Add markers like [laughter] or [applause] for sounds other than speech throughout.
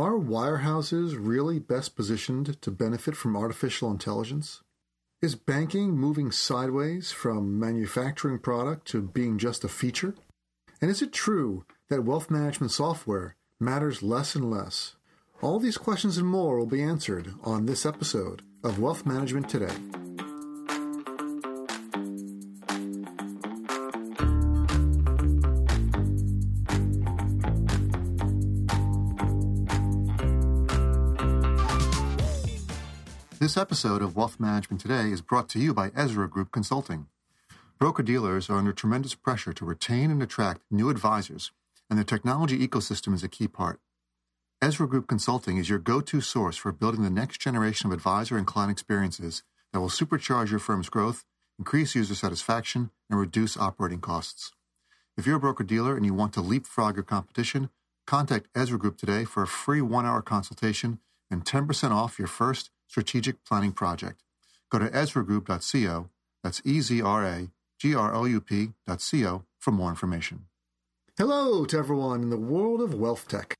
Are wirehouses really best positioned to benefit from artificial intelligence? Is banking moving sideways from manufacturing product to being just a feature? And is it true that wealth management software matters less and less? All these questions and more will be answered on this episode of Wealth Management Today. This episode of Wealth Management Today is brought to you by Ezra Group Consulting. Broker dealers are under tremendous pressure to retain and attract new advisors, and the technology ecosystem is a key part. Ezra Group Consulting is your go to source for building the next generation of advisor and client experiences that will supercharge your firm's growth, increase user satisfaction, and reduce operating costs. If you're a broker dealer and you want to leapfrog your competition, contact Ezra Group today for a free one hour consultation and 10% off your first strategic planning project. Go to ezragroup.co, that's E Z R A G R O U P.co for more information. Hello to everyone in the world of wealth tech.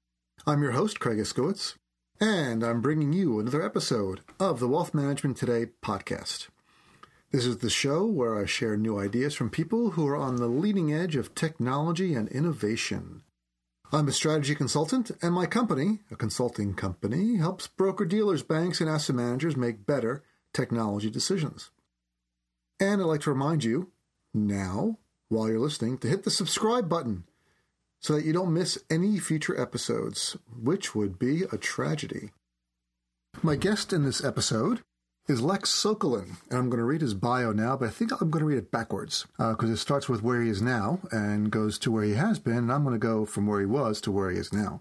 I'm your host, Craig Iskowitz, and I'm bringing you another episode of the Wealth Management Today podcast. This is the show where I share new ideas from people who are on the leading edge of technology and innovation. I'm a strategy consultant, and my company, a consulting company, helps broker dealers, banks, and asset managers make better technology decisions. And I'd like to remind you now, while you're listening, to hit the subscribe button so that you don't miss any future episodes, which would be a tragedy. My guest in this episode is Lex Sokolin, and I'm going to read his bio now, but I think I'm going to read it backwards because uh, it starts with where he is now and goes to where he has been, and I'm going to go from where he was to where he is now.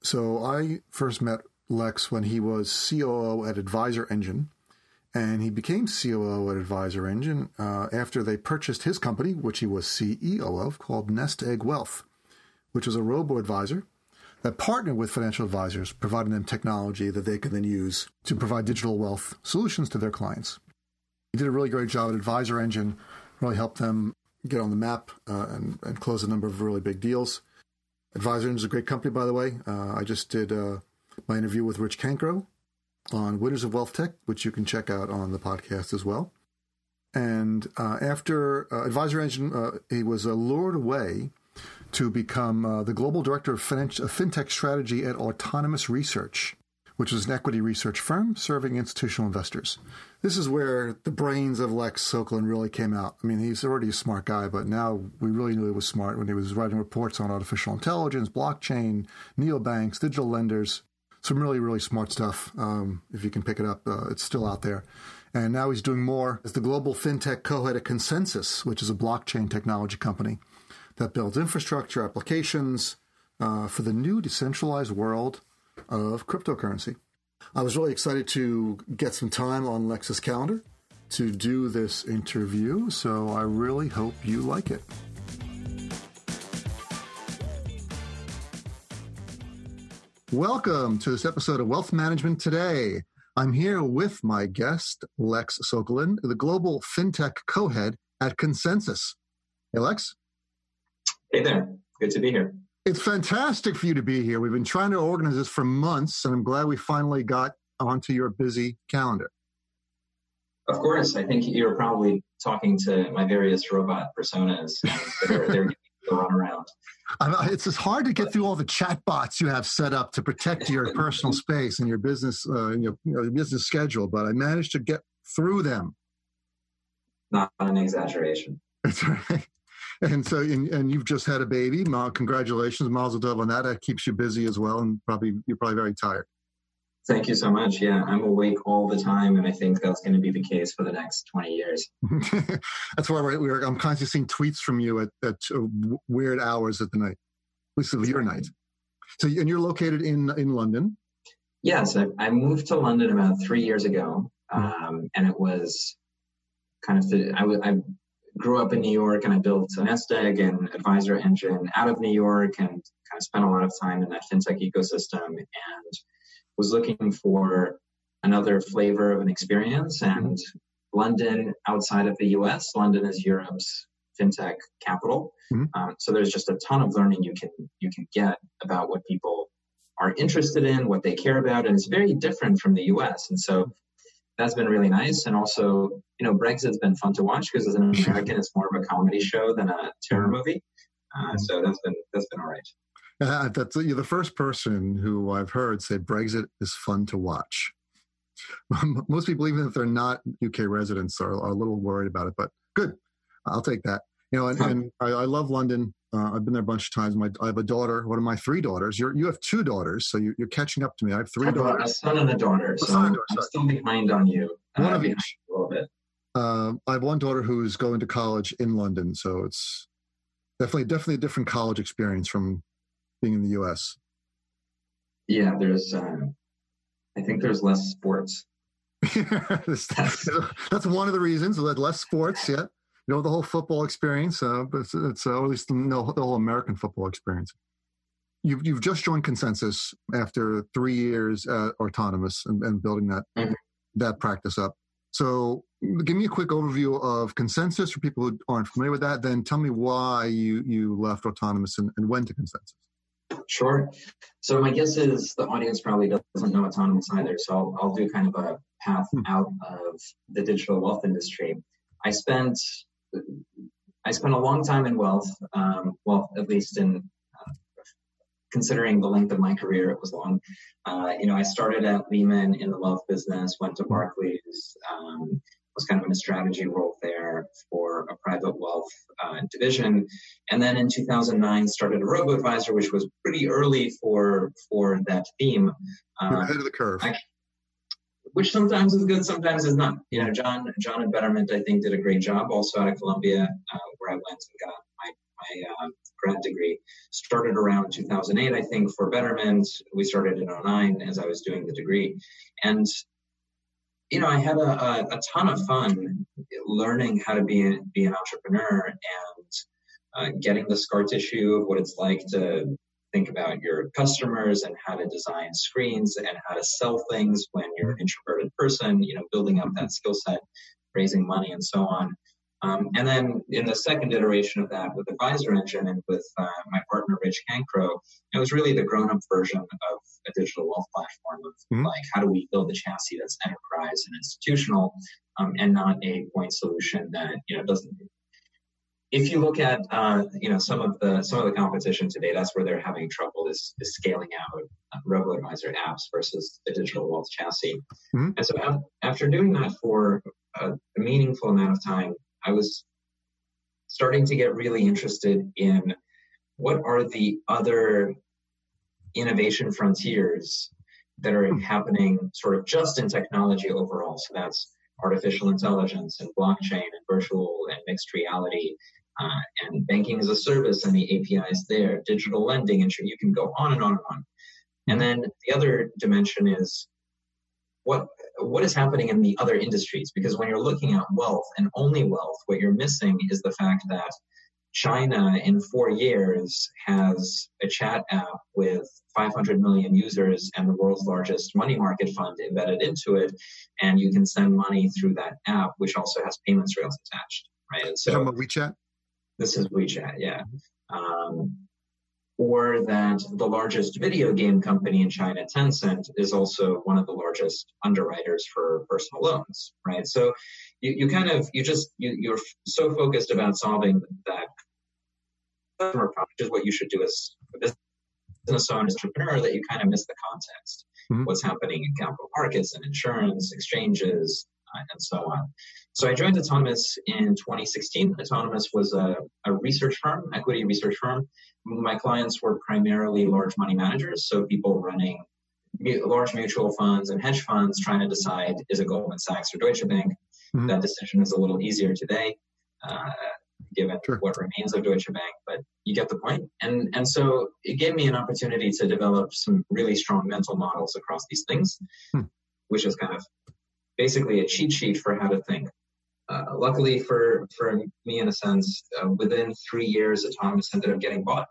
So I first met Lex when he was COO at Advisor Engine, and he became COO at Advisor Engine uh, after they purchased his company, which he was CEO of, called Nest Egg Wealth which was a robo advisor that partnered with financial advisors, providing them technology that they can then use to provide digital wealth solutions to their clients. He did a really great job at Advisor Engine, really helped them get on the map uh, and, and, close a number of really big deals. Advisor Engine is a great company, by the way. Uh, I just did uh, my interview with Rich Cancro on Winners of Wealth Tech, which you can check out on the podcast as well. And uh, after uh, Advisor Engine, uh, he was lured away to become uh, the global director of fintech strategy at Autonomous Research, which is an equity research firm serving institutional investors. This is where the brains of Lex Sokolin really came out. I mean, he's already a smart guy, but now we really knew he was smart when he was writing reports on artificial intelligence, blockchain, neobanks, digital lenders. Some really, really smart stuff. Um, if you can pick it up, uh, it's still out there. And now he's doing more as the global fintech co-head at ConsenSys, which is a blockchain technology company that builds infrastructure applications uh, for the new decentralized world of cryptocurrency. I was really excited to get some time on Lex's calendar to do this interview, so I really hope you like it. Welcome to this episode of Wealth Management Today. I'm here with my guest, Lex Sokolin, the global fintech co head at ConsenSys. Hey, Lex. Hey there. Good to be here. It's fantastic for you to be here. We've been trying to organize this for months, and I'm glad we finally got onto your busy calendar. Of course. I think you're probably talking to my various robot personas they're around. It's just hard to get through all the chat bots you have set up to protect your personal [laughs] space and your business, uh, your, you know, your business schedule, but I managed to get through them. Not an exaggeration. That's right and so and, and you've just had a baby. Ma, congratulations, Mazel Tov on that. That keeps you busy as well, and probably you're probably very tired. Thank you so much. Yeah, I'm awake all the time, and I think that's going to be the case for the next 20 years. [laughs] that's why we're, we're, I'm constantly seeing tweets from you at, at weird hours at the night, at least of your night. So, and you're located in in London. Yes, I, I moved to London about three years ago, hmm. um, and it was kind of the, I, I grew up in New York and I built a Nest Egg and Advisor Engine out of New York and kind of spent a lot of time in that fintech ecosystem and was looking for another flavor of an experience. And London, outside of the US, London is Europe's fintech capital. Mm-hmm. Um, so there's just a ton of learning you can you can get about what people are interested in, what they care about, and it's very different from the US. And so that's been really nice. And also, you know, Brexit's been fun to watch because as an American, it's more of a comedy show than a terror movie. Uh, so that's been that's been all right. Uh, that's you're the first person who I've heard say Brexit is fun to watch. Most people, even if they're not UK residents, are, are a little worried about it. But good, I'll take that. You know, and, and I, I, love London. Uh, I've been there a bunch of times. My, I have a daughter, one of my three daughters. You're, you have two daughters, so you, are catching up to me. I have three I daughters. A son and a daughter. So I'm, I'm, still behind on you. One uh, of each. A little bit. Uh, I have one daughter who's going to college in London, so it's definitely definitely a different college experience from being in the U.S. Yeah, there's. Uh, I think there's less sports. [laughs] that's, that's one of the reasons. Less sports, yeah you know the whole football experience, uh, but it's, it's uh, at least the, the whole American football experience. You've you've just joined ConsenSys after three years at Autonomous and, and building that mm-hmm. that practice up. So, give me a quick overview of ConsenSys for people who aren't familiar with that. Then tell me why you you left Autonomous and, and went to ConsenSys. Sure. So my guess is the audience probably doesn't know Autonomous either. So I'll, I'll do kind of a path hmm. out of the digital wealth industry. I spent I spent a long time in wealth. Um, well, at least in considering the length of my career, it was long. Uh, you know, I started at Lehman in the wealth business, went to Barclays, um, was kind of in a strategy role there for a private wealth uh, division, and then in 2009 started a robo advisor, which was pretty early for for that theme. Uh, ahead of the curve. I, which sometimes is good, sometimes is not. You know, John John and Betterment, I think, did a great job. Also out of Columbia, uh, where I went and got my uh, grad degree. Started around 2008, I think, for Betterment. We started in 09 as I was doing the degree, and you know, I had a, a, a ton of fun learning how to be be an entrepreneur and uh, getting the scar tissue of what it's like to think about your customers and how to design screens and how to sell things when you're an introverted person, you know, building up that skill set, raising money and so on. Um, and then in the second iteration of that with Advisor Engine and with uh, my partner Rich Cancro, it was really the grown-up version of a digital wealth platform of mm-hmm. like how do we build a chassis that's enterprise and institutional um, and not a point solution that you know doesn't if you look at uh, you know some of the some of the competition today, that's where they're having trouble is, is scaling out uh, robo advisor apps versus the digital wealth chassis. Mm-hmm. And so after doing that for a meaningful amount of time, I was starting to get really interested in what are the other innovation frontiers that are mm-hmm. happening sort of just in technology overall. So that's artificial intelligence and blockchain and virtual and mixed reality uh, and banking as a service and the APIs there, digital lending, and you can go on and on and on. And then the other dimension is what what is happening in the other industries? Because when you're looking at wealth and only wealth what you're missing is the fact that China in 4 years has a chat app with 500 million users and the world's largest money market fund embedded into it and you can send money through that app which also has payments rails attached right? And so WeChat? This is WeChat, yeah. Um, or that the largest video game company in China, Tencent, is also one of the largest underwriters for personal loans, right? So you, you kind of, you just, you, you're so focused about solving that customer problem, which is what you should do as a business owner, entrepreneur, that you kind of miss the context. Mm-hmm. What's happening in capital markets and insurance, exchanges, uh, and so on. So I joined Autonomous in 2016. Autonomous was a, a, research firm, equity research firm. My clients were primarily large money managers, so people running large mutual funds and hedge funds trying to decide is it Goldman Sachs or Deutsche Bank. Mm-hmm. That decision is a little easier today, uh, given sure. what remains of Deutsche Bank, but you get the point. And and so it gave me an opportunity to develop some really strong mental models across these things, hmm. which is kind of basically a cheat sheet for how to think. Uh, luckily for, for me, in a sense, uh, within three years, Autonomous ended up getting bought.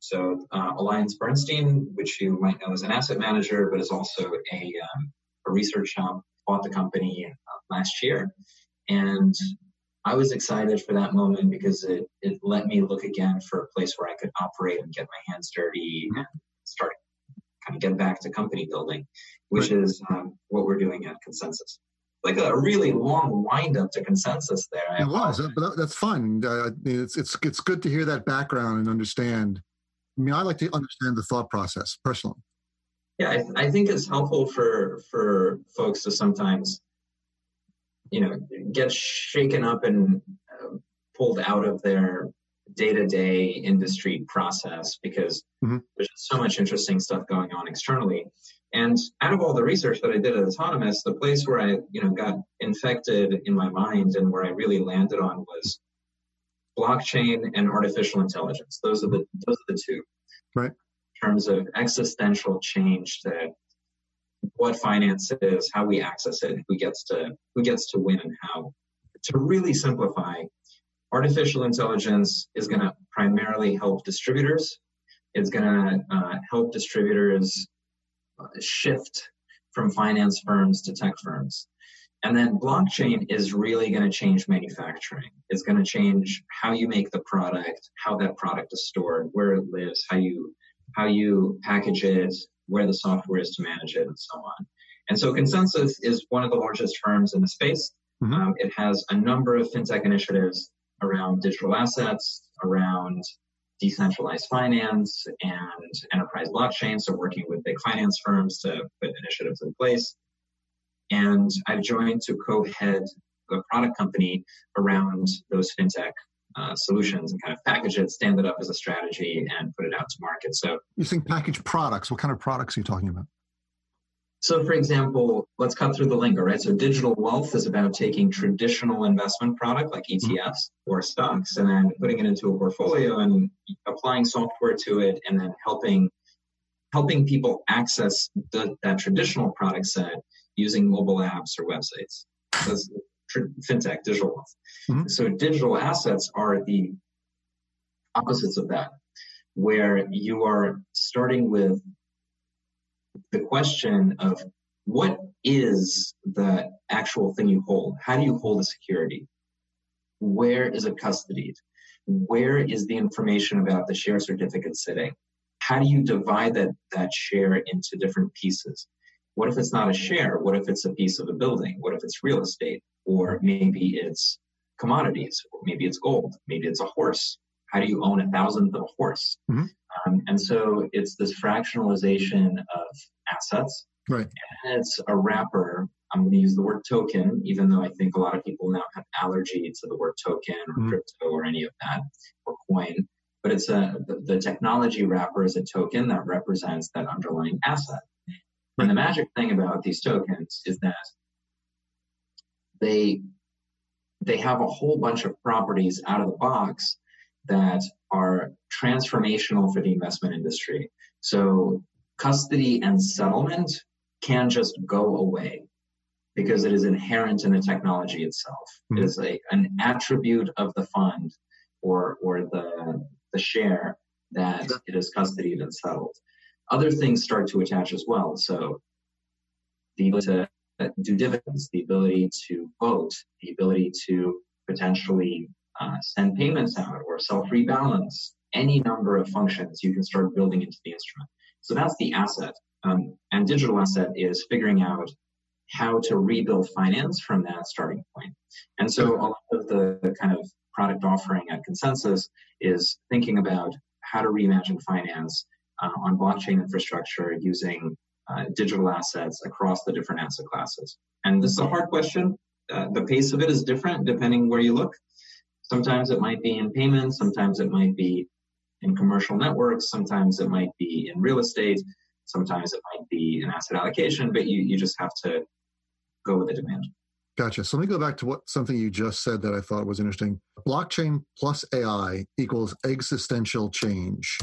So uh, Alliance Bernstein, which you might know as an asset manager, but is also a, um, a research shop, bought the company uh, last year. And I was excited for that moment because it, it let me look again for a place where I could operate and get my hands dirty and start kind of get back to company building, which is um, what we're doing at ConsenSys. Like a really long wind up to ConsenSys there. I it was, but that's fun. Uh, it's it's it's good to hear that background and understand. I mean, I like to understand the thought process personally. Yeah, I, I think it's helpful for for folks to sometimes, you know, get shaken up and uh, pulled out of their day-to-day industry process because mm-hmm. there's so much interesting stuff going on externally and out of all the research that i did at autonomous the place where i you know got infected in my mind and where i really landed on was blockchain and artificial intelligence. Those are the those are the two. Right. In terms of existential change to what finance is how we access it who gets to who gets to win and how. To really simplify artificial intelligence is going to primarily help distributors. It's going to uh, help distributors shift from finance firms to tech firms. And then blockchain is really going to change manufacturing. It's going to change how you make the product, how that product is stored, where it lives, how you how you package it, where the software is to manage it, and so on. And so ConsenSys is one of the largest firms in the space. Mm-hmm. Um, it has a number of fintech initiatives around digital assets, around decentralized finance and enterprise blockchain. So working with big finance firms to put initiatives in place. And I've joined to co-head a product company around those fintech uh, solutions and kind of package it, stand it up as a strategy, and put it out to market. So you think package products? What kind of products are you talking about? So, for example, let's cut through the lingo, right? So, digital wealth is about taking traditional investment product like ETFs mm-hmm. or stocks and then putting it into a portfolio and applying software to it and then helping helping people access the, that traditional product set using mobile apps or websites. That's fintech, digital wealth. Mm-hmm. So, digital assets are the opposites of that, where you are starting with the question of what is the actual thing you hold? How do you hold a security? Where is it custodied? Where is the information about the share certificate sitting? How do you divide that, that share into different pieces? What if it's not a share? What if it's a piece of a building? What if it's real estate? Or maybe it's commodities, maybe it's gold, maybe it's a horse. How do you own a thousandth of a horse? Mm-hmm. Um, and so it's this fractionalization of assets. Right. And it's a wrapper. I'm going to use the word token, even though I think a lot of people now have allergy to the word token or mm-hmm. crypto or any of that or coin. But it's a the, the technology wrapper is a token that represents that underlying asset. Right. And the magic thing about these tokens is that they they have a whole bunch of properties out of the box that are transformational for the investment industry. So custody and settlement can just go away because it is inherent in the technology itself. Mm-hmm. It is a, an attribute of the fund or, or the, the share that it is custodied and settled. Other things start to attach as well. So the ability to do dividends, the ability to vote, the ability to potentially uh, send payments out or self rebalance, any number of functions you can start building into the instrument. So that's the asset. Um, and digital asset is figuring out how to rebuild finance from that starting point. And so a lot of the kind of product offering at ConsenSys is thinking about how to reimagine finance uh, on blockchain infrastructure using uh, digital assets across the different asset classes. And this is a hard question. Uh, the pace of it is different depending where you look. Sometimes it might be in payments, sometimes it might be in commercial networks, sometimes it might be in real estate, sometimes it might be in asset allocation, but you, you just have to go with the demand. Gotcha. So let me go back to what something you just said that I thought was interesting. Blockchain plus AI equals existential change.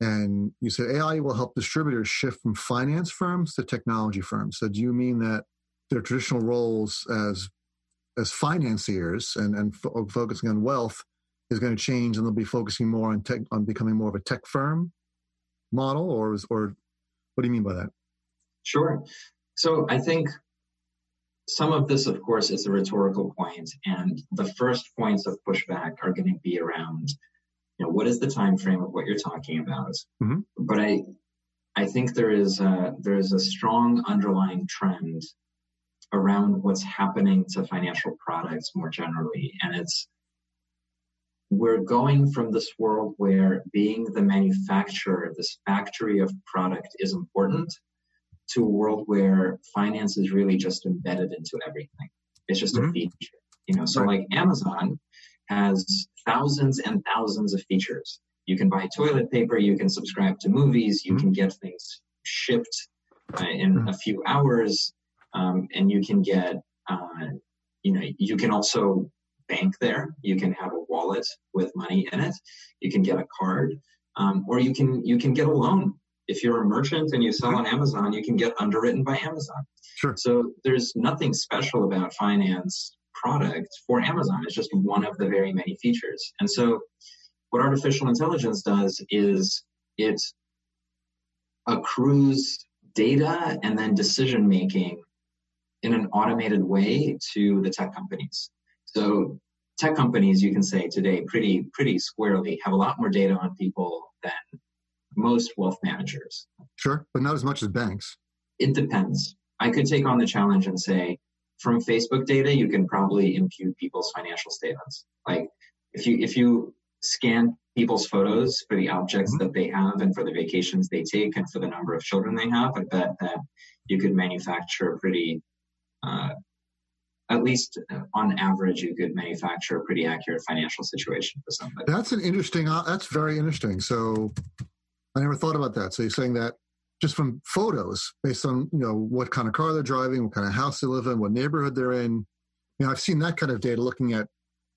And you said AI will help distributors shift from finance firms to technology firms. So do you mean that their traditional roles as as financiers and, and f- focusing on wealth is going to change and they'll be focusing more on tech on becoming more of a tech firm model or or what do you mean by that? Sure. So i think some of this of course is a rhetorical point and the first points of pushback are going to be around you know what is the time frame of what you're talking about? Mm-hmm. but i I think there is a, there is a strong underlying trend around what's happening to financial products more generally, and it's we're going from this world where being the manufacturer, this factory of product is important, to a world where finance is really just embedded into everything. It's just mm-hmm. a feature. You know, so right. like Amazon has thousands and thousands of features. You can buy toilet paper, you can subscribe to movies, you mm-hmm. can get things shipped uh, in mm-hmm. a few hours, um, and you can get, uh, you know, you can also bank there. You can have a wallet with money in it. You can get a card, um, or you can you can get a loan. If you're a merchant and you sell on Amazon, you can get underwritten by Amazon. Sure. So there's nothing special about finance product for Amazon. It's just one of the very many features. And so what artificial intelligence does is it accrues data and then decision making in an automated way to the tech companies. So tech companies, you can say today, pretty pretty squarely, have a lot more data on people than most wealth managers. Sure, but not as much as banks. It depends. I could take on the challenge and say, from Facebook data, you can probably impute people's financial statements. Like if you if you scan people's photos for the objects mm-hmm. that they have and for the vacations they take and for the number of children they have, I bet that you could manufacture a pretty uh, at least on average, you could manufacture a pretty accurate financial situation for somebody. That's an interesting. Uh, that's very interesting. So, I never thought about that. So you're saying that just from photos, based on you know what kind of car they're driving, what kind of house they live in, what neighborhood they're in. You know, I've seen that kind of data, looking at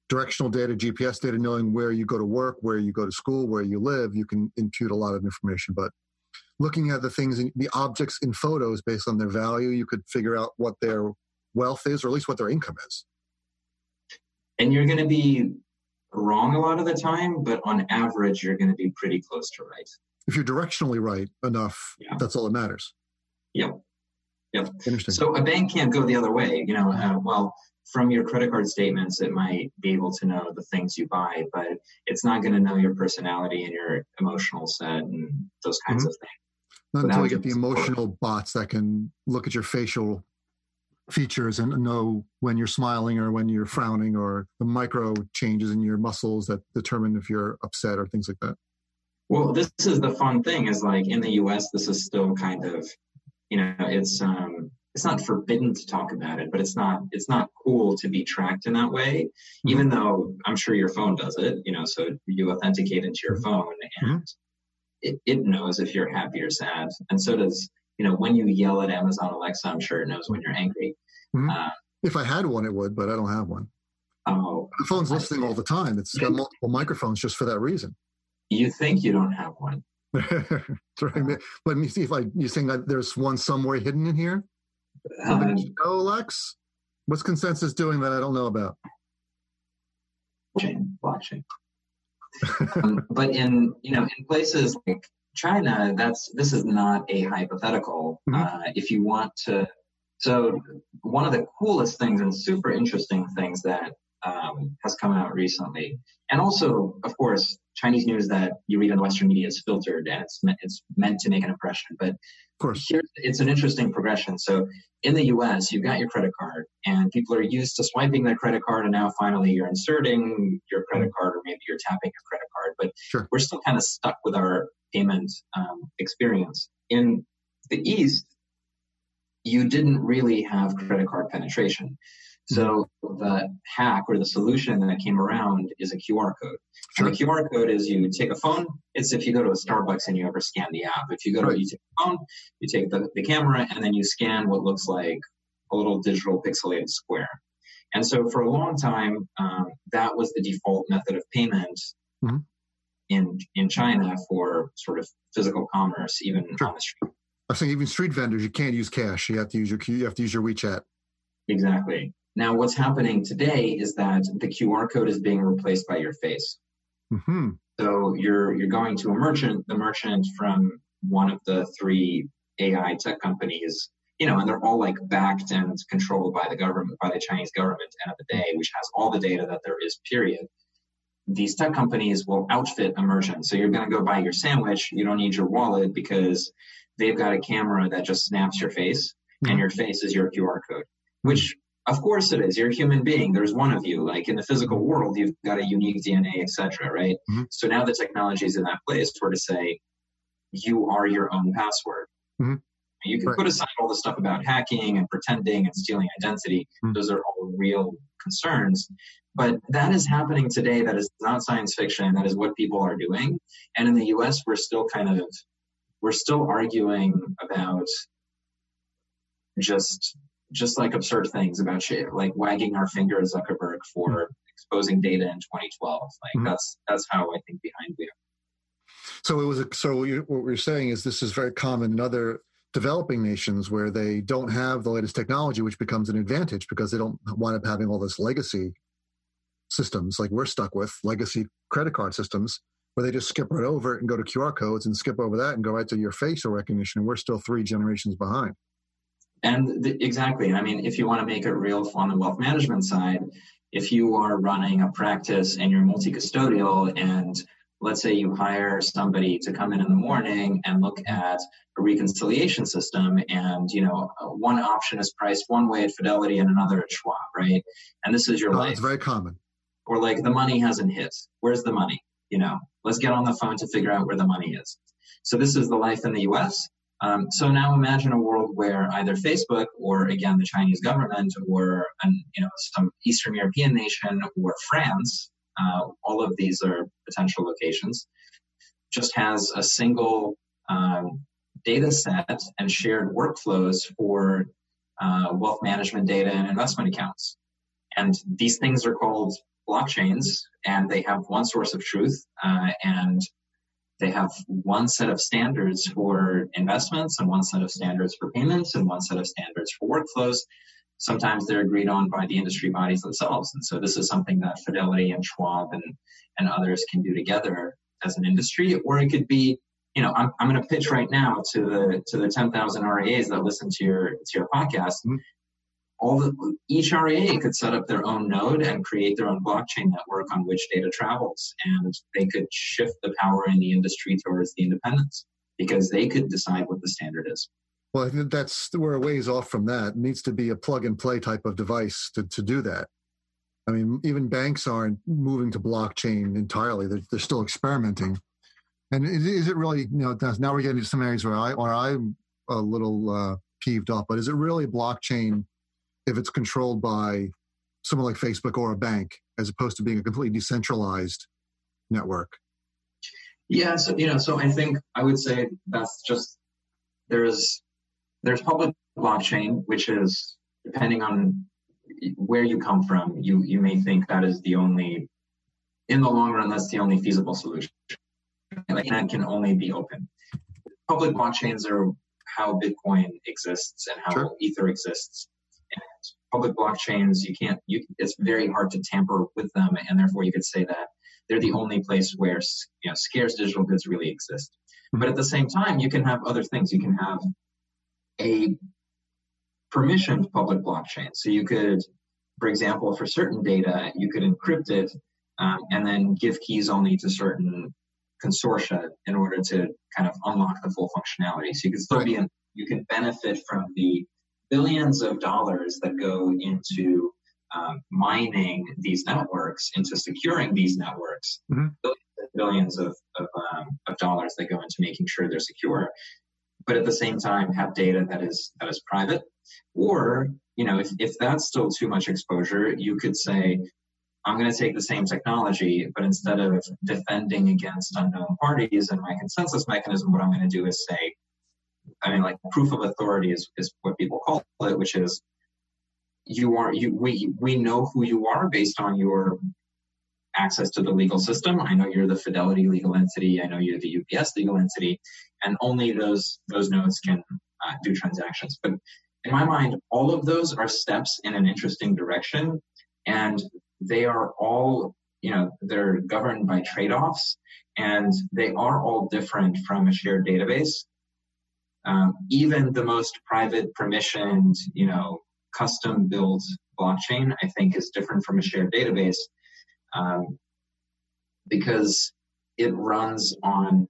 directional data, GPS data, knowing where you go to work, where you go to school, where you live. You can impute a lot of information, but looking at the things, in, the objects in photos based on their value, you could figure out what their wealth is, or at least what their income is. And you're going to be wrong a lot of the time, but on average, you're going to be pretty close to right. If you're directionally right enough, yeah. that's all that matters. Yep. Yep. Interesting. So a bank can't go the other way. You know, uh, well, from your credit card statements, it might be able to know the things you buy, but it's not going to know your personality and your emotional set and those kinds mm-hmm. of things. Not until you get the emotional bots that can look at your facial features and know when you're smiling or when you're frowning or the micro changes in your muscles that determine if you're upset or things like that well this is the fun thing is like in the us this is still kind of you know it's um it's not forbidden to talk about it but it's not it's not cool to be tracked in that way mm-hmm. even though i'm sure your phone does it you know so you authenticate into your mm-hmm. phone and mm-hmm. It, it knows if you're happy or sad and so does you know, when you yell at Amazon Alexa, I'm sure it knows when you're angry. Mm-hmm. Uh, if I had one, it would, but I don't have one. Oh, the phone's listening all the time. It's got [laughs] multiple microphones just for that reason. You think you don't have one? [laughs] but let me see if I. You think that there's one somewhere hidden in here? Uh, oh, Lex, what's ConsenSys doing that I don't know about? Blockchain, blockchain. Um, but in you know in places like China, that's this is not a hypothetical. Mm-hmm. Uh, if you want to, so one of the coolest things and super interesting things that um, has come out recently, and also, of course, Chinese news that you read in the Western media is filtered and it's meant, it's meant to make an impression. But of course, here it's an interesting progression. So in the U.S., you've got your credit card, and people are used to swiping their credit card, and now finally you're inserting your credit card, or maybe you're tapping your credit card. But sure. we're still kind of stuck with our payment um, experience. In the East, you didn't really have credit card penetration. So the hack or the solution that came around is a QR code. Sure. And the QR code is you take a phone. It's if you go to a Starbucks and you ever scan the app. If you go to you take a phone, you take the, the camera and then you scan what looks like a little digital pixelated square. And so for a long time, um, that was the default method of payment mm-hmm in in China for sort of physical commerce, even sure. on the street. I think even street vendors, you can't use cash. You have to use your you have to use your WeChat. Exactly. Now, what's happening today is that the QR code is being replaced by your face. Mm-hmm. So you're you're going to a merchant, the merchant from one of the three AI tech companies, you know, and they're all like backed and controlled by the government, by the Chinese government, end of the day, which has all the data that there is. Period these tech companies will outfit a merchant. So you're going to go buy your sandwich. You don't need your wallet because they've got a camera that just snaps your face mm-hmm. and your face is your QR code, which of course it is. You're a human being. There's one of you. Like in the physical world, you've got a unique DNA, etc. Right? Mm-hmm. So now the technology is in that place where to say you are your own password. Mm-hmm. You can right. put aside all the stuff about hacking and pretending and stealing identity. Mm-hmm. Those are all real concerns. But that is happening today. That is not science fiction. That is what people are doing. And in the US, we're still kind of, we're still arguing about just just like absurd things about shit, like wagging our finger at Zuckerberg for mm-hmm. exposing data in 2012. Like mm-hmm. that's that's how I think behind we are. So it was. A, so what we're saying is this is very common in other developing nations where they don't have the latest technology, which becomes an advantage because they don't wind up having all this legacy systems like we're stuck with, legacy credit card systems, where they just skip right over it and go to QR codes and skip over that and go right to your facial recognition. And we're still three generations behind. And the, exactly. I mean, if you want to make it real on the wealth management side, if you are running a practice and you're multi custodial and let's say you hire somebody to come in in the morning and look at a reconciliation system and you know one option is priced one way at fidelity and another at schwab right? And this is your oh, life. it's very common. Or like the money hasn't hit. Where's the money? You know let's get on the phone to figure out where the money is. So this is the life in the us um, so now imagine a world where either facebook or again the chinese government or an, you know some eastern european nation or france uh, all of these are potential locations, just has a single um, data set and shared workflows for uh, wealth management data and investment accounts. And these things are called blockchains, and they have one source of truth, uh, and they have one set of standards for investments, and one set of standards for payments, and one set of standards for workflows sometimes they're agreed on by the industry bodies themselves. And so this is something that Fidelity and Schwab and, and others can do together as an industry, or it could be, you know, I'm, I'm going to pitch right now to the, to the 10,000 RIAs that listen to your, to your podcast. Mm-hmm. All the, each RIA could set up their own node and create their own blockchain network on which data travels. And they could shift the power in the industry towards the independents because they could decide what the standard is. Well, I think that's we're a ways off from that. It needs to be a plug and play type of device to, to do that. I mean, even banks aren't moving to blockchain entirely. They're, they're still experimenting. And is, it really, you know, now we're getting to some areas where, I, where I'm a little uh, peeved off, but is it really blockchain if it's controlled by someone like Facebook or a bank as opposed to being a completely decentralized network? Yeah, so, you know, so I think I would say that's just, there's there's public blockchain, which is depending on where you come from, you you may think that is the only, in the long run, that's the only feasible solution. Like that can only be open. Public blockchains are how Bitcoin exists and how sure. Ether exists. Public blockchains, you can't, you it's very hard to tamper with them, and therefore you could say that they're the only place where you know scarce digital goods really exist. But at the same time, you can have other things. You can have a permissioned public blockchain. So you could, for example, for certain data, you could encrypt it um, and then give keys only to certain consortia in order to kind of unlock the full functionality. So you can still be in, you can benefit from the billions of dollars that go into um, mining these networks, into securing these networks, mm-hmm. billions, of, of, um, of dollars that go into making sure they're secure but at the same time have data that is that is private. Or, you know, if, if that's still too much exposure, you could say, I'm going to take the same technology, but instead of defending against unknown parties and my consensus mechanism, what I'm going to do is say, I mean, like proof of authority is, is what people call it, which is you are you we we know who you are based on your access to the legal system. I know you're the Fidelity legal entity. I know you're the UPS legal entity, and only those those nodes can uh, do transactions. But in my mind, all of those are steps in an interesting direction, and they are all you know they're governed by trade-offs, and they are all different from a shared database. Um, even the most private, permissioned, you know, custom built blockchain, I think, is different from a shared database um, because it runs on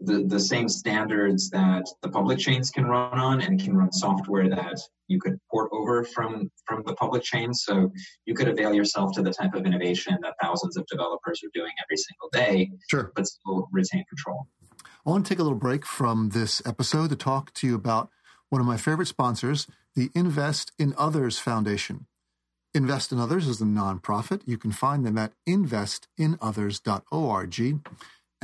the, the same standards that the public chains can run on and can run software that you could port over from from the public chain. So you could avail yourself to the type of innovation that thousands of developers are doing every single day sure. but still retain control i want to take a little break from this episode to talk to you about one of my favorite sponsors the invest in others foundation invest in others is a nonprofit you can find them at investinothers.org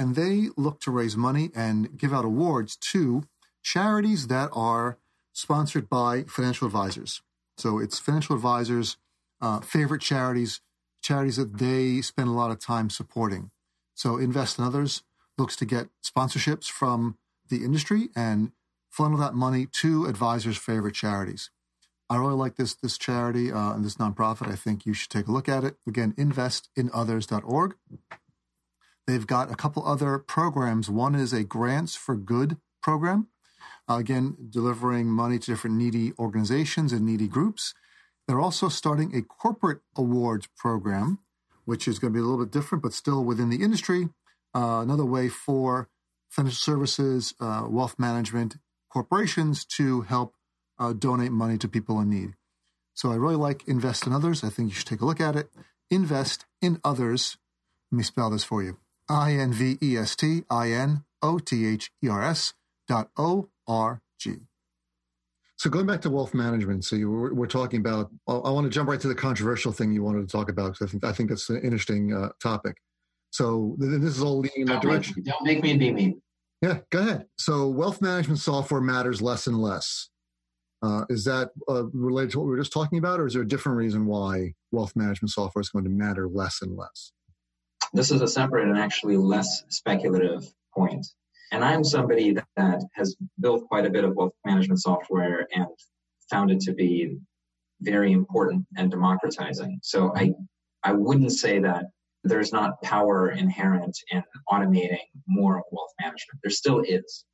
and they look to raise money and give out awards to charities that are sponsored by financial advisors. So it's financial advisors' uh, favorite charities, charities that they spend a lot of time supporting. So Invest in Others looks to get sponsorships from the industry and funnel that money to advisors' favorite charities. I really like this this charity uh, and this nonprofit. I think you should take a look at it. Again, investinothers.org. They've got a couple other programs. One is a Grants for Good program, uh, again, delivering money to different needy organizations and needy groups. They're also starting a corporate awards program, which is going to be a little bit different, but still within the industry. Uh, another way for financial services, uh, wealth management corporations to help uh, donate money to people in need. So I really like Invest in Others. I think you should take a look at it. Invest in Others. Let me spell this for you I N V E S T I N O T H E R S dot O R G. So going back to wealth management, so you were, we're talking about. I want to jump right to the controversial thing you wanted to talk about because I think I think that's an interesting uh, topic. So this is all leading in that don't direction. Make, don't make me be mean. Yeah, go ahead. So wealth management software matters less and less. Uh, is that uh, related to what we were just talking about, or is there a different reason why wealth management software is going to matter less and less? This is a separate and actually less speculative point. And I'm somebody that, that has built quite a bit of wealth management software and found it to be very important and democratizing. So I, I wouldn't say that there's not power inherent in automating more wealth management. There still is.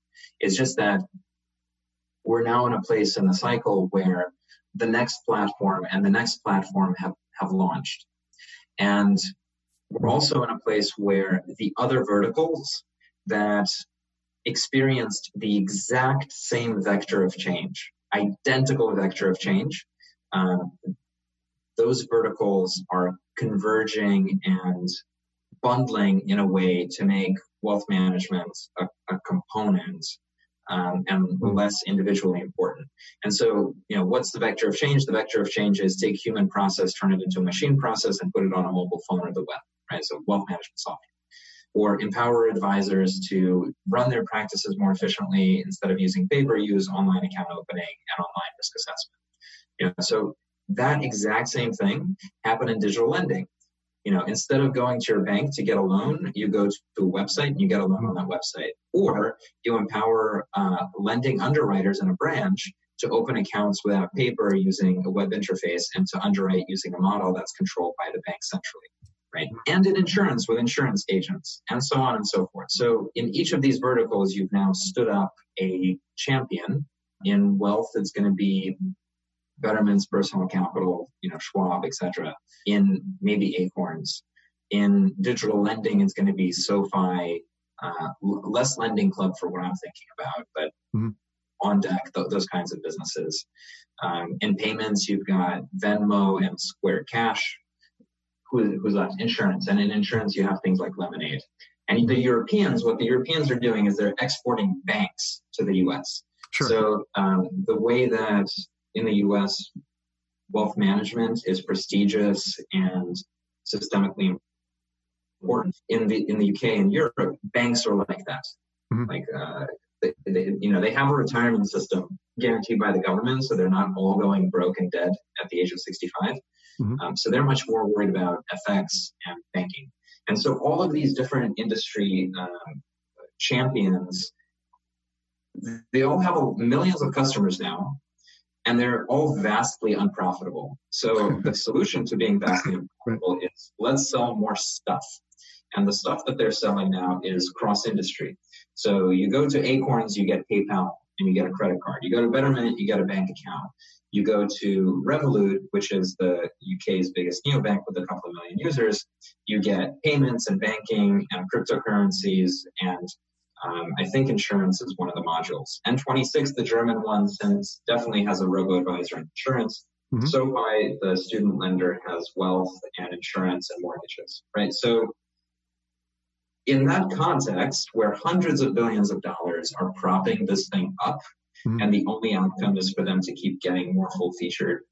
It's just that we're now in a place in the cycle where the next platform and the next platform have, have launched. And we're also in a place where the other verticals that experienced the exact same vector of change, identical vector of change, um, those verticals are converging and bundling in a way to make wealth management a, a component um, and less individually important. And so, you know, what's the vector of change? The vector of change is take human process, turn it into a machine process, and put it on a mobile phone or the web right? So wealth management software. Or empower advisors to run their practices more efficiently instead of using paper, use online account opening and online risk assessment. You know, so that exact same thing happened in digital lending. You know, instead of going to your bank to get a loan, you go to a website and you get a loan on that website. Or you empower uh, lending underwriters in a branch to open accounts without paper using a web interface and to underwrite using a model that's controlled by the bank centrally right? And in insurance with insurance agents and so on and so forth. So in each of these verticals, you've now stood up a champion in wealth that's going to be Betterment's personal capital, you know, Schwab, etc. In maybe Acorns. In digital lending, it's going to be SoFi, uh, less lending club for what I'm thinking about, but mm-hmm. OnDeck, th- those kinds of businesses. Um, in payments, you've got Venmo and Square Cash, who, who's left? Insurance. And in insurance, you have things like Lemonade. And the Europeans, what the Europeans are doing is they're exporting banks to the US. Sure. So um, the way that in the US, wealth management is prestigious and systemically important. In the in the UK and Europe, banks are like that. Mm-hmm. Like uh, they, they, you know, they have a retirement system guaranteed by the government, so they're not all going broke and dead at the age of 65. Mm-hmm. Um, so they're much more worried about FX and banking. And so all of these different industry um, champions, they all have millions of customers now, and they're all vastly unprofitable. So the solution to being vastly unprofitable is let's sell more stuff. And the stuff that they're selling now is cross industry. So you go to Acorns, you get PayPal and you get a credit card. You go to Betterment, you get a bank account. You go to Revolut, which is the UK's biggest neobank with a couple of million users, you get payments and banking and cryptocurrencies and Um, I think insurance is one of the modules. N26, the German one, since definitely has a robo advisor and insurance. Mm-hmm. SoFi, the student lender, has wealth and insurance and mortgages, right? So in that context, where hundreds of billions of dollars are propping this thing up, mm-hmm. and the only outcome is for them to keep getting more full featured,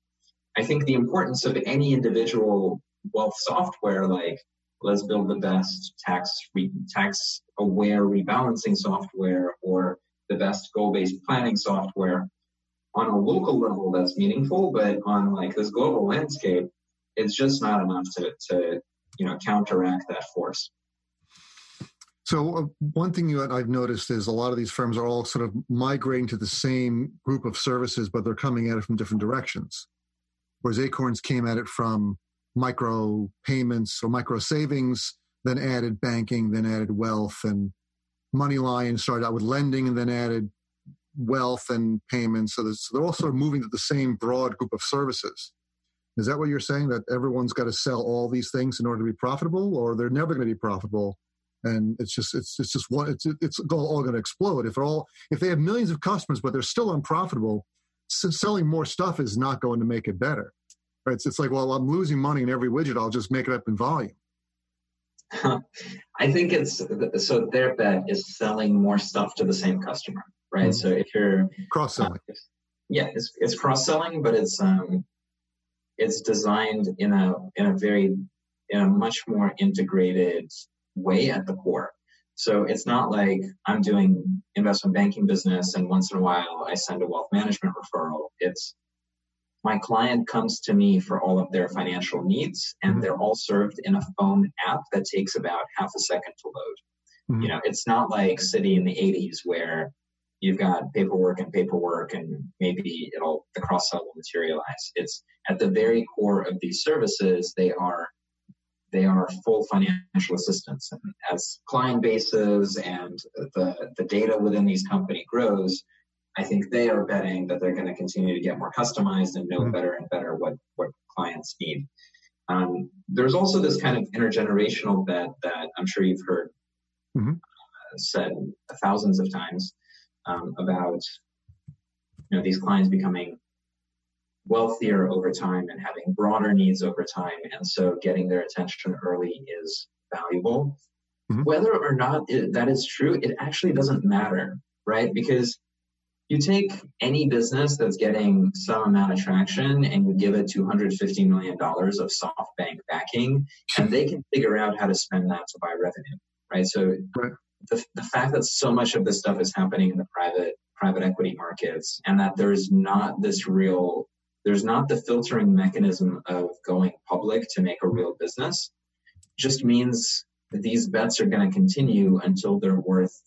I think the importance of any individual wealth software, like let's build the best tax re- tax aware rebalancing software or the best goal based planning software, on a local level that's meaningful, but on like this global landscape, it's just not enough to, to you know counteract that force. So uh, one thing you, I've noticed is a lot of these firms are all sort of migrating to the same group of services, but they're coming at it from different directions. Whereas Acorns came at it from micro payments or micro savings, then added banking, then added wealth, and MoneyLion started out with lending and then added wealth and payments. So, so they're all sort of moving to the same broad group of services. Is that what you're saying? That everyone's got to sell all these things in order to be profitable, or they're never going to be profitable? And it's just it's it's just one it's it's all going to explode if all if they have millions of customers but they're still unprofitable. selling more stuff is not going to make it better. Right? It's, it's like well I'm losing money in every widget. I'll just make it up in volume. I think it's so their bet is selling more stuff to the same customer right? Mm-hmm. So if you're cross selling, uh, yeah, it's, it's cross selling, but it's um, it's designed in a in a very in a much more integrated way at the core. So it's not like I'm doing investment banking business and once in a while I send a wealth management referral. It's my client comes to me for all of their financial needs and mm-hmm. they're all served in a phone app that takes about half a second to load. Mm-hmm. You know, it's not like Citi in the 80s where you've got paperwork and paperwork and maybe it'll the cross sell will materialize it's at the very core of these services they are they are full financial assistance and as client bases and the the data within these company grows i think they are betting that they're going to continue to get more customized and know mm-hmm. better and better what what clients need um, there's also this kind of intergenerational bet that i'm sure you've heard mm-hmm. uh, said thousands of times um, about you know these clients becoming wealthier over time and having broader needs over time, and so getting their attention early is valuable. Mm-hmm. Whether or not it, that is true, it actually doesn't matter, right? Because you take any business that's getting some amount of traction and you give it $250 million of SoftBank backing, and they can figure out how to spend that to buy revenue, right? So the, the fact that so much of this stuff is happening in the private private equity markets and that there's not this real there's not the filtering mechanism of going public to make a real business just means that these bets are going to continue until they're worth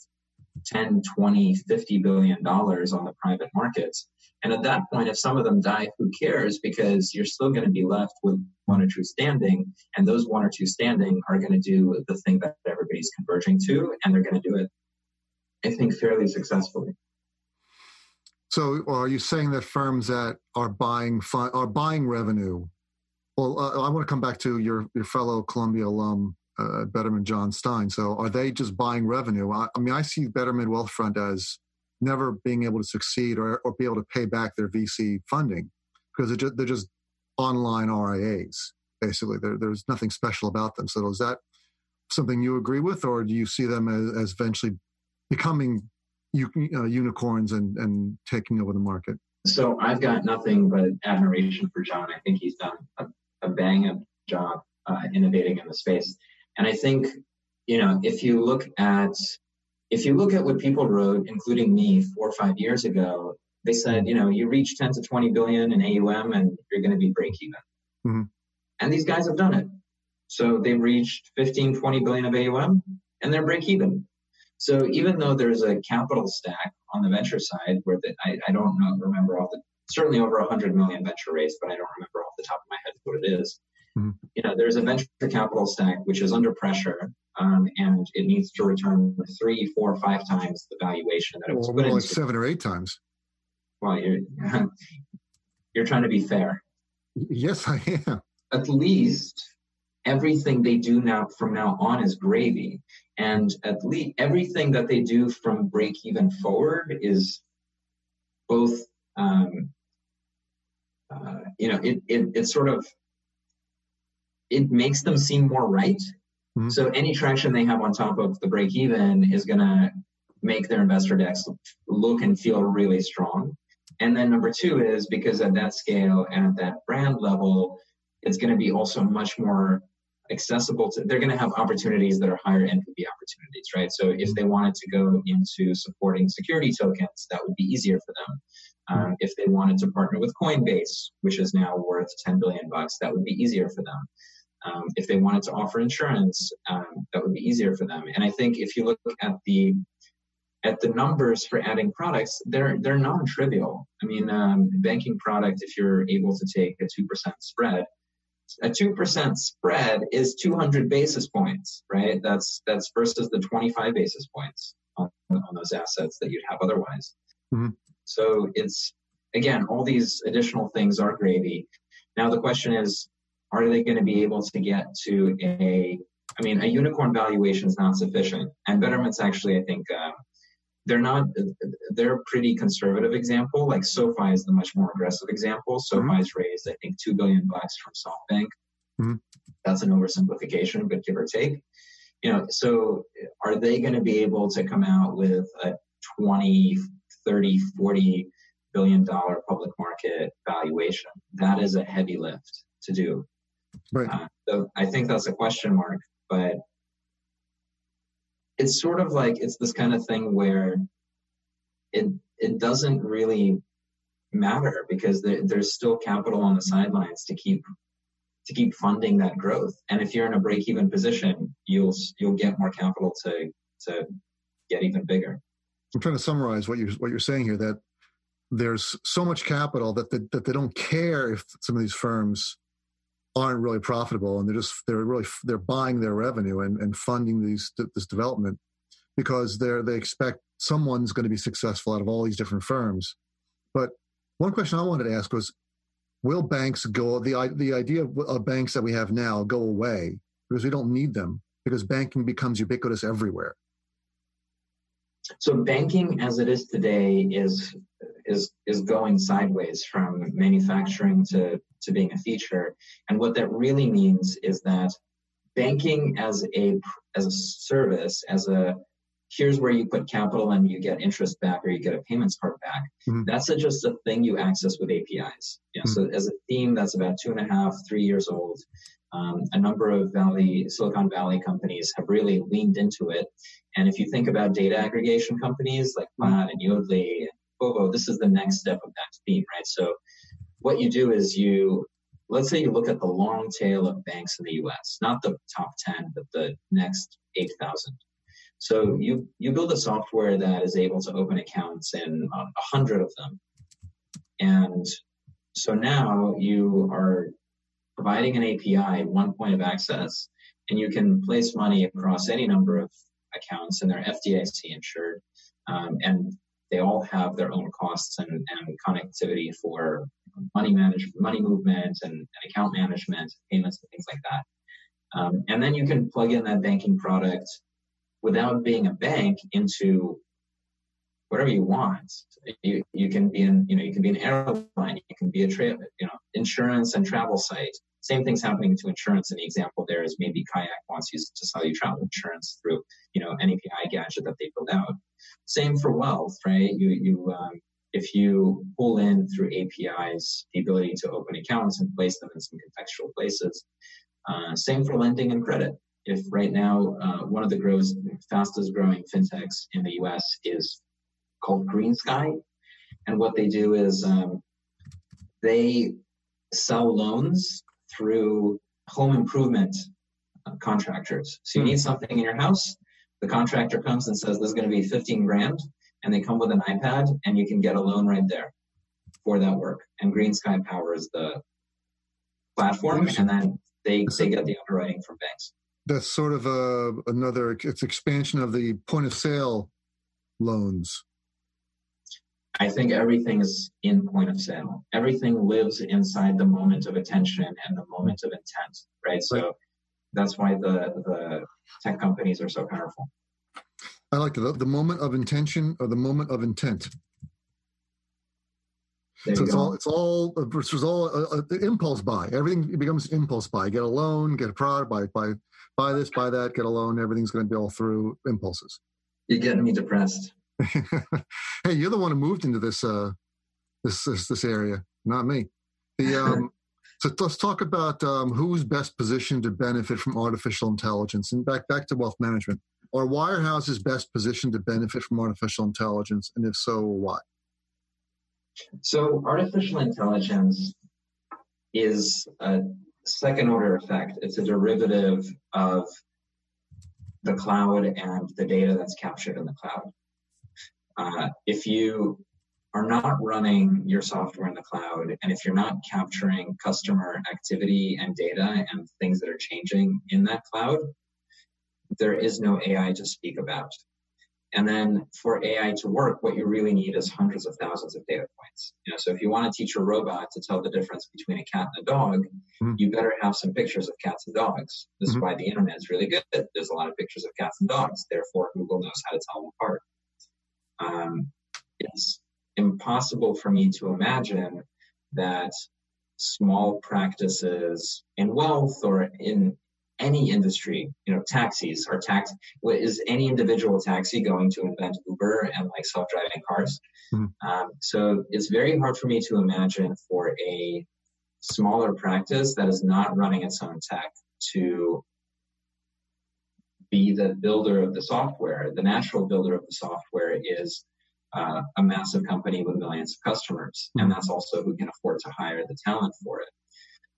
10 20 50 billion dollars on the private markets. And at that point if some of them die who cares? Because you're still going to be left with one or two standing and those one or two standing are going to do the thing that everybody's converging to and they're going to do it i think fairly successfully. So are you saying that firms that are buying are buying revenue well uh, i want to come back to your your fellow columbia alum uh, Betterment Jon Stein. So are they just buying revenue? I, I, mean, I see Betterment Wealthfront as never being able to succeed or, or be able to pay back their VC funding because they're just, they're just online RIAs. Basically, there, there's nothing special about them. So is that something you agree with, or do you see them as, as eventually becoming uh, unicorns and, and taking over the market? So I've got nothing but admiration for John. I think he's done a, a bang up job uh, innovating in the space. And I think, you know, if you look at if you look at what people wrote, including me four or five years ago, they said, you know, you reach 10 to 20 billion in AUM and you're going to be break even. Mm-hmm. And these guys have done it. So they've reached 15, 20 billion of AUM and they're break even. So even though there's a capital stack on the venture side where the, I, I don't know, remember all the, certainly over 100 million venture raised, but I don't remember off the top of my head what it is. Mm-hmm. You know, there's a venture capital stack which is under pressure, um, and it needs to return three, four, five times the valuation that it was well, put like seven or eight times. Well, you're [laughs] you're trying to be fair. Yes, I am. At least everything they do now from now on is gravy. And at least everything that they do from break even forward is both, um, uh, you know, it, it, it sort of, it makes them seem more right. Mm-hmm. So any traction they have on top of the break even is going to make their investor decks look and feel really strong. And then number two is because at that scale and at that brand level, it's going to be also much more accessible to they're going to have opportunities that are higher NPV opportunities, right? So if they wanted to go into supporting security tokens, that would be easier for them. Um, if they wanted to partner with Coinbase, which is now worth 10 billion bucks, that would be easier for them. Um, if they wanted to offer insurance, um, that would be easier for them. And I think if you look at the at the numbers for adding products, they're they're non-trivial. I mean, um, banking product, if you're able to take a two percent spread, a 2% spread is 200 basis points, right? That's, that's versus the 25 basis points on, on those assets that you'd have otherwise. Mm-hmm. So it's, again, all these additional things are gravy. Now the question is, are they going to be able to get to a, I mean, a unicorn valuation is not sufficient. And Betterment's actually, I think, uh, they're not they're a pretty conservative example like SoFi is the much more aggressive example mm-hmm. SoFi's raised i think 2 billion bucks from SoftBank mm-hmm. that's an oversimplification but give or take you know so are they going to be able to come out with a 20 30 40 billion dollar public market valuation that is a heavy lift to do right uh, so i think that's a question mark but it's sort of like it's this kind of thing where it it doesn't really matter because there, there's still capital on the sidelines to keep to keep funding that growth. And if you're in a break even position, you'll you'll get more capital to to get even bigger. I'm trying to summarize what you what you're saying here that there's so much capital that they, that they don't care if some of these firms aren't really profitable and they're just they're really they're buying their revenue and, and funding these this development because they're they expect someone's going to be successful out of all these different firms. But one question i wanted to ask was will banks go the the idea of banks that we have now go away because we don't need them because banking becomes ubiquitous everywhere so banking as it is today is is is going sideways from manufacturing to to being a feature and what that really means is that banking as a as a service as a here's where you put capital and you get interest back or you get a payments card back mm-hmm. that's a, just a thing you access with apis yeah, mm-hmm. so as a theme that's about two and a half three years old um, a number of Valley Silicon Valley companies have really leaned into it. And if you think about data aggregation companies like mm-hmm. Plaid and Yodlee and Quovo, this is the next step of that theme, right? So what you do is you let's say you look at the long tail of banks in the US, not the top 10, but the next 8,000. So you, you build a software that is able to open accounts in a hundred of them. And so now you are providing an API, one point of access, and you can place money across any number of accounts and they're FDIC insured. Um, and they all have their own costs and, and connectivity for money management, money movement and, and, account management, payments and things like that. Um, and then you can plug in that banking product without being a bank into whatever you want. You, you can be in, you know, you can be an airline, you can be a trail, you know, insurance and travel site. Same thing's happening to insurance. And the example there is maybe Kayak wants you to sell you travel insurance through, you know, an API gadget that they build out. Same for wealth, right? You, you, um, if you pull in through APIs the ability to open accounts and place them in some contextual places. Uh, same for lending and credit. If right now uh, one of the grows, fastest growing fintechs in the US is called GreenSky, and what they do is um, they sell loans through home improvement uh, contractors. So you need something in your house, the contractor comes and says, this is going to be 15 grand. And they come with an iPad and you can get a loan right there for that work. And GreenSky powers the platform and then they, they get the underwriting from banks. That's sort of a, another, it's expansion of the point of sale loans. I think everything is in point of sale. Everything lives inside the moment of attention and the moment of intent, right? So that's why the the tech companies are so powerful. I like the the moment of intention or the moment of intent. There so it's go. all it's all it's all uh, uh, impulse buy. Everything becomes impulse buy. Get a loan, get a product, buy buy buy this, buy that, get a loan. Everything's going to be all through impulses. You're getting me depressed. Hey, you're the one who moved into this uh, this this, this area, not me. The um, [laughs] so let's talk about um, who's best positioned to benefit from artificial intelligence, and back back to wealth management. Are wirehouses best positioned to benefit from artificial intelligence, and if so, why? So artificial intelligence is a second order effect. It's a derivative of the cloud and the data that's captured in the cloud. Uh, if you are not running your software in the cloud and if you're not capturing customer activity and data and things that are changing in that cloud, there is no AI to speak about. And then for AI to work, what you really need is hundreds of thousands of data points. You know, so if you want to teach a robot to tell the difference between a cat and a dog, mm-hmm. you better have some pictures of cats and dogs. This mm-hmm. is why the internet is really good. There's a lot of pictures of cats and dogs. Therefore, Google knows how to tell them apart. Um, it's impossible for me to imagine that small practices in wealth or in any industry, you know, taxis or tax, is any individual taxi going to invent Uber and like self-driving cars? Mm-hmm. Um, so it's very hard for me to imagine for a smaller practice that is not running its own tech to be the builder of the software. The natural builder of the software is uh, a massive company with millions of customers, mm-hmm. and that's also who can afford to hire the talent for it.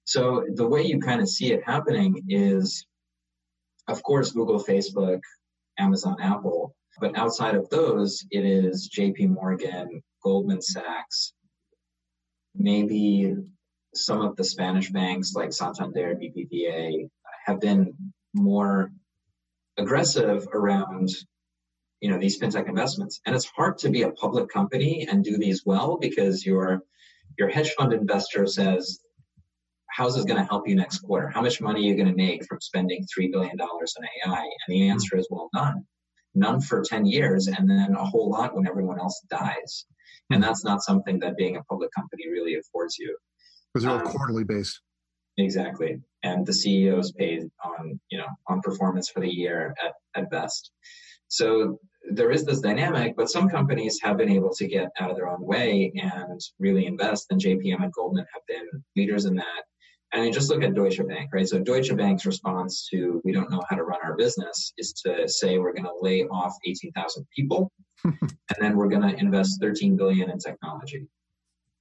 So the way you kind of see it happening is, of course, Google, Facebook, Amazon, Apple. But outside of those, it is JP Morgan, Goldman Sachs, maybe some of the Spanish banks like Santander, BBVA have been more aggressive around you know these fintech investments and it's hard to be a public company and do these well because your your hedge fund investor says how's this going to help you next quarter? How much money are you going to make from spending $3 billion in AI? And the answer is, well, none. None for 10 years, and then a whole lot when everyone else dies. And that's not something that being a public company really affords you. Because they're all um, quarterly based. Exactly. And the CEO is paid on, you know, on performance for the year at, at best. So there is this dynamic, but some companies have been able to get out of their own way and really invest. And JPM and Goldman have been leaders in that. And I just look at Deutsche Bank, right? So Deutsche Bank's response to we don't know how to run our business is to say we're going to lay off 18,000 people [laughs] and then we're going to invest 13 billion in technology.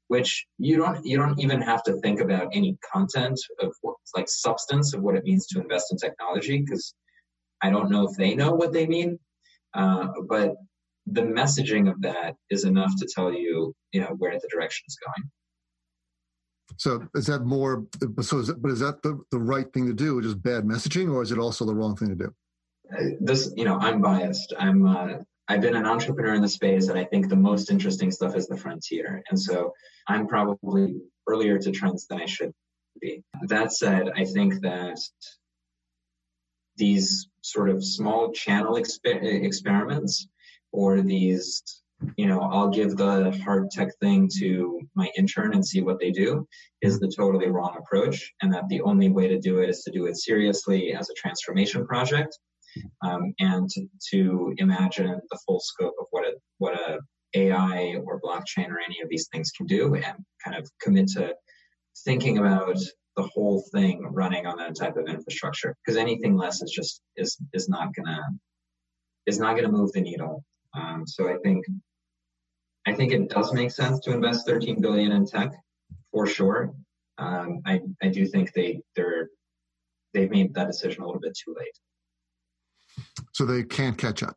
Which you don't you don't even have to think about any content of what, like substance of what it means to invest in technology because I don't know if they know what they mean, uh, but the messaging of that is enough to tell you you know where the direction is going. So is that more? So is it, but is that the, the right thing to do? Just bad messaging, or is it also the wrong thing to do? This, you know, I'm biased. I'm. Uh, I've been an entrepreneur in the space, and I think the most interesting stuff is the frontier. And so I'm probably earlier to trends than I should be. That said, I think that these sort of small channel exper- experiments or these you know, I'll give the hard tech thing to my intern and see what they do is the totally wrong approach. And that the only way to do it is to do it seriously as a transformation project um, and to, to, imagine the full scope of what a, what a AI or blockchain or any of these things can do and kind of commit to thinking about the whole thing running on that type of infrastructure because anything less is just is is not gonna is not gonna move the needle um, so I think I think it does make sense to invest 13 billion in tech for sure. Um, I, I do think they they're they've made that decision a little bit too late. So they can't catch up.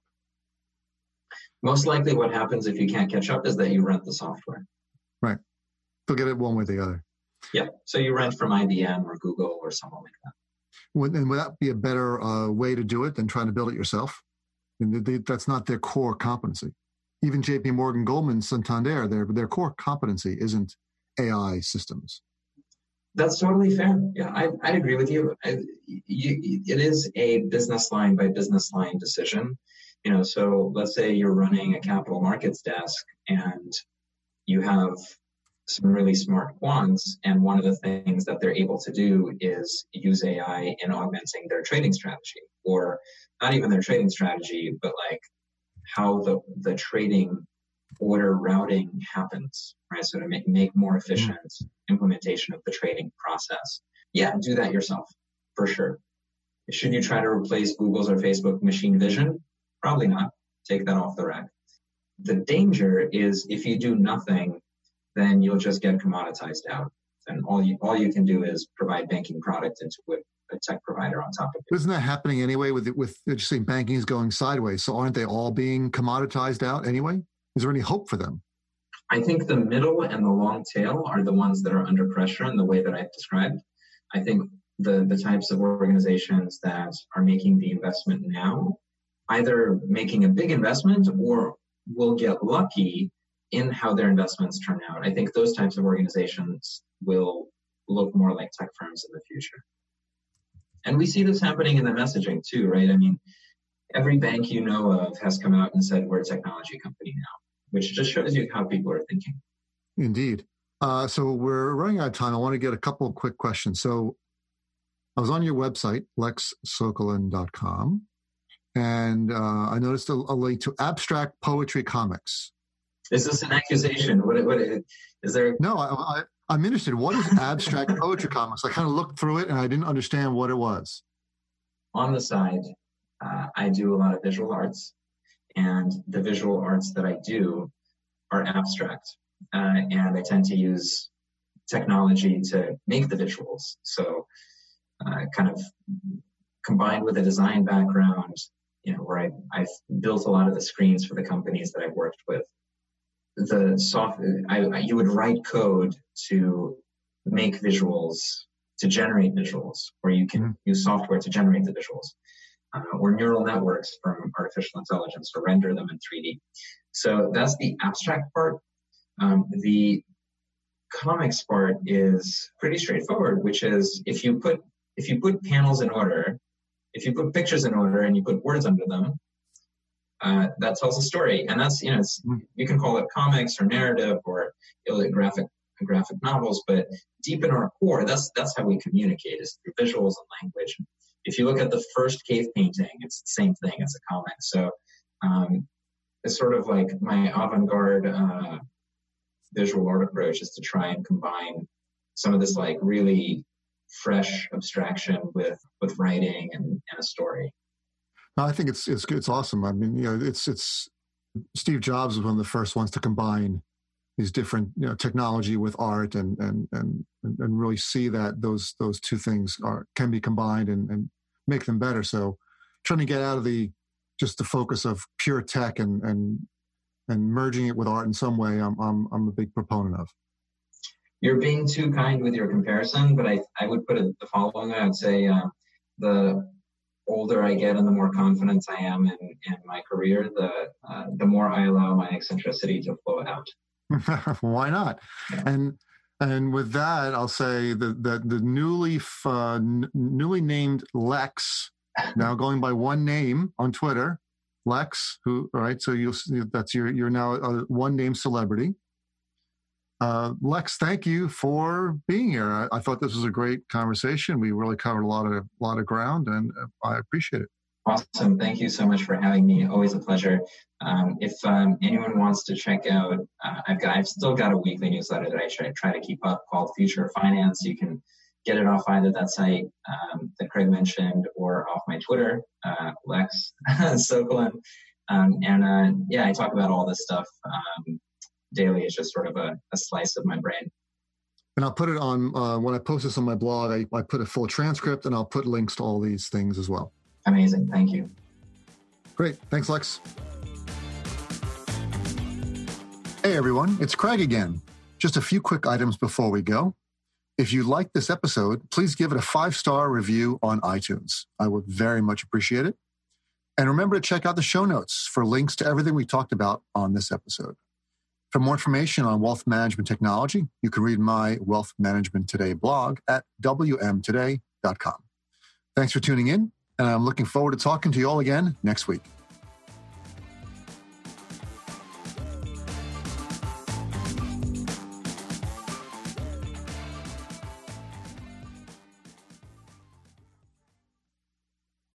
Most likely, what happens if you can't catch up is that you rent the software. Right. They'll get it one way or the other. Yeah. So you rent from IBM or Google or someone like that. Would, and would that be a better uh, way to do it than trying to build it yourself? And they, that's not their core competency even JP Morgan, Goldman, Santander, their, their core competency isn't AI systems. That's totally fair. Yeah, I, I'd agree with you. I, you. It is a business line by business line decision. You know, so let's say you're running a capital markets desk and you have some really smart quants, and one of the things that they're able to do is use AI in augmenting their trading strategy, or not even their trading strategy, but like how the the trading order routing happens, right? So to make, make more mm-hmm. efficient implementation of the trading process. Yeah, do that yourself for sure. Should you try to replace Google's or Facebook machine vision? Probably not. Take that off the rack. The danger is if you do nothing, then you'll just get commoditized out. And all you all you can do is provide banking product into a tech provider on top of it. Isn't that happening anyway? With with just saying banking is going sideways, so aren't they all being commoditized out anyway? Is there any hope for them? I think the middle and the long tail are the ones that are under pressure in the way that I've described. I think the, the types of organizations that are making the investment now, either making a big investment or will get lucky in how their investments turn out. I think those types of organizations will look more like tech firms in the future. And we see this happening in the messaging too, right? I mean, every bank you know of has come out and said we're a technology company now, which just shows you how people are thinking. Indeed. Uh, so we're running out of time. I want to get a couple of quick questions. So I was on your website, lexsokolin.com, and uh, I noticed a, a, link to abstract poetry comics. Is this an accusation? What, what is there? No, I, I, am interested. What is abstract [laughs] poetry comics? I kind of looked through it and I didn't understand what it was. On the side, uh, I do a lot of visual arts, and the visual arts that I do are abstract, uh, and I tend to use technology to make the visuals. So, uh, kind of combined with a design background, you know, where I, I've built a lot of the screens for the companies that I've worked with. The soft, I, you would write code to make visuals, to generate visuals, or you can mm-hmm. use software to generate the visuals uh, or neural networks from artificial intelligence to render them in 3D. So that's the abstract part. Um, the comics part is pretty straightforward, which is if you put if you put panels in order, if you put pictures in order and you put words under them, uh, that tells a story. And that's you know you can call it comics or narrative or graphic graphic novels, but deep in our core, that's that's how we communicate is through visuals and language if you look at the first cave painting, it's the same thing as a comic. So um, it's sort of like my avant-garde uh, visual art approach is to try and combine some of this like really fresh abstraction with with writing and, and a story. I think it's it's it's awesome. I mean, you know, it's it's Steve Jobs was one of the first ones to combine these different you know technology with art and and and and really see that those those two things are can be combined and, and make them better. So trying to get out of the just the focus of pure tech and and and merging it with art in some way i'm i'm, I'm a big proponent of. You're being too kind with your comparison but i i would put it the following. I would say uh, the older I get and the more confident I am in, in my career, the uh, the more I allow my eccentricity to flow out. [laughs] Why not? And and with that, I'll say that the, the newly uh, n- newly named Lex, [laughs] now going by one name on Twitter, Lex. Who all right? So you that's your you're now a one name celebrity. Uh, Lex, thank you for being here. I, I, thought this was a great conversation. We really covered a lot of a lot of ground, and I appreciate it. Awesome. Thank you so much for having me. Always a pleasure. Um, if um, anyone wants to check out, uh, I've got, I've still got a weekly newsletter that I try, try to keep up called Future Finance. You can get it off either that site um, that Craig mentioned or off my Twitter, uh, Lex [laughs] Sokolin. Um, and uh, yeah, I talk about all this stuff um, daily. It's just sort of a, a, slice of my brain. And I'll put it on uh, when I post this on my blog. I, I put a full transcript and I'll put links to all these things as well. Amazing. Thank you. Great. Thanks, Lex. Hey, everyone. It's Craig again. Just a few quick items before we go. If you like this episode, please give it a five star review on iTunes. I would very much appreciate it. And remember to check out the show notes for links to everything we talked about on this episode. For more information on wealth management technology, you can read my Wealth Management Today blog at wmtoday.com. Thanks for tuning in, and I'm looking forward to talking to you all again next week.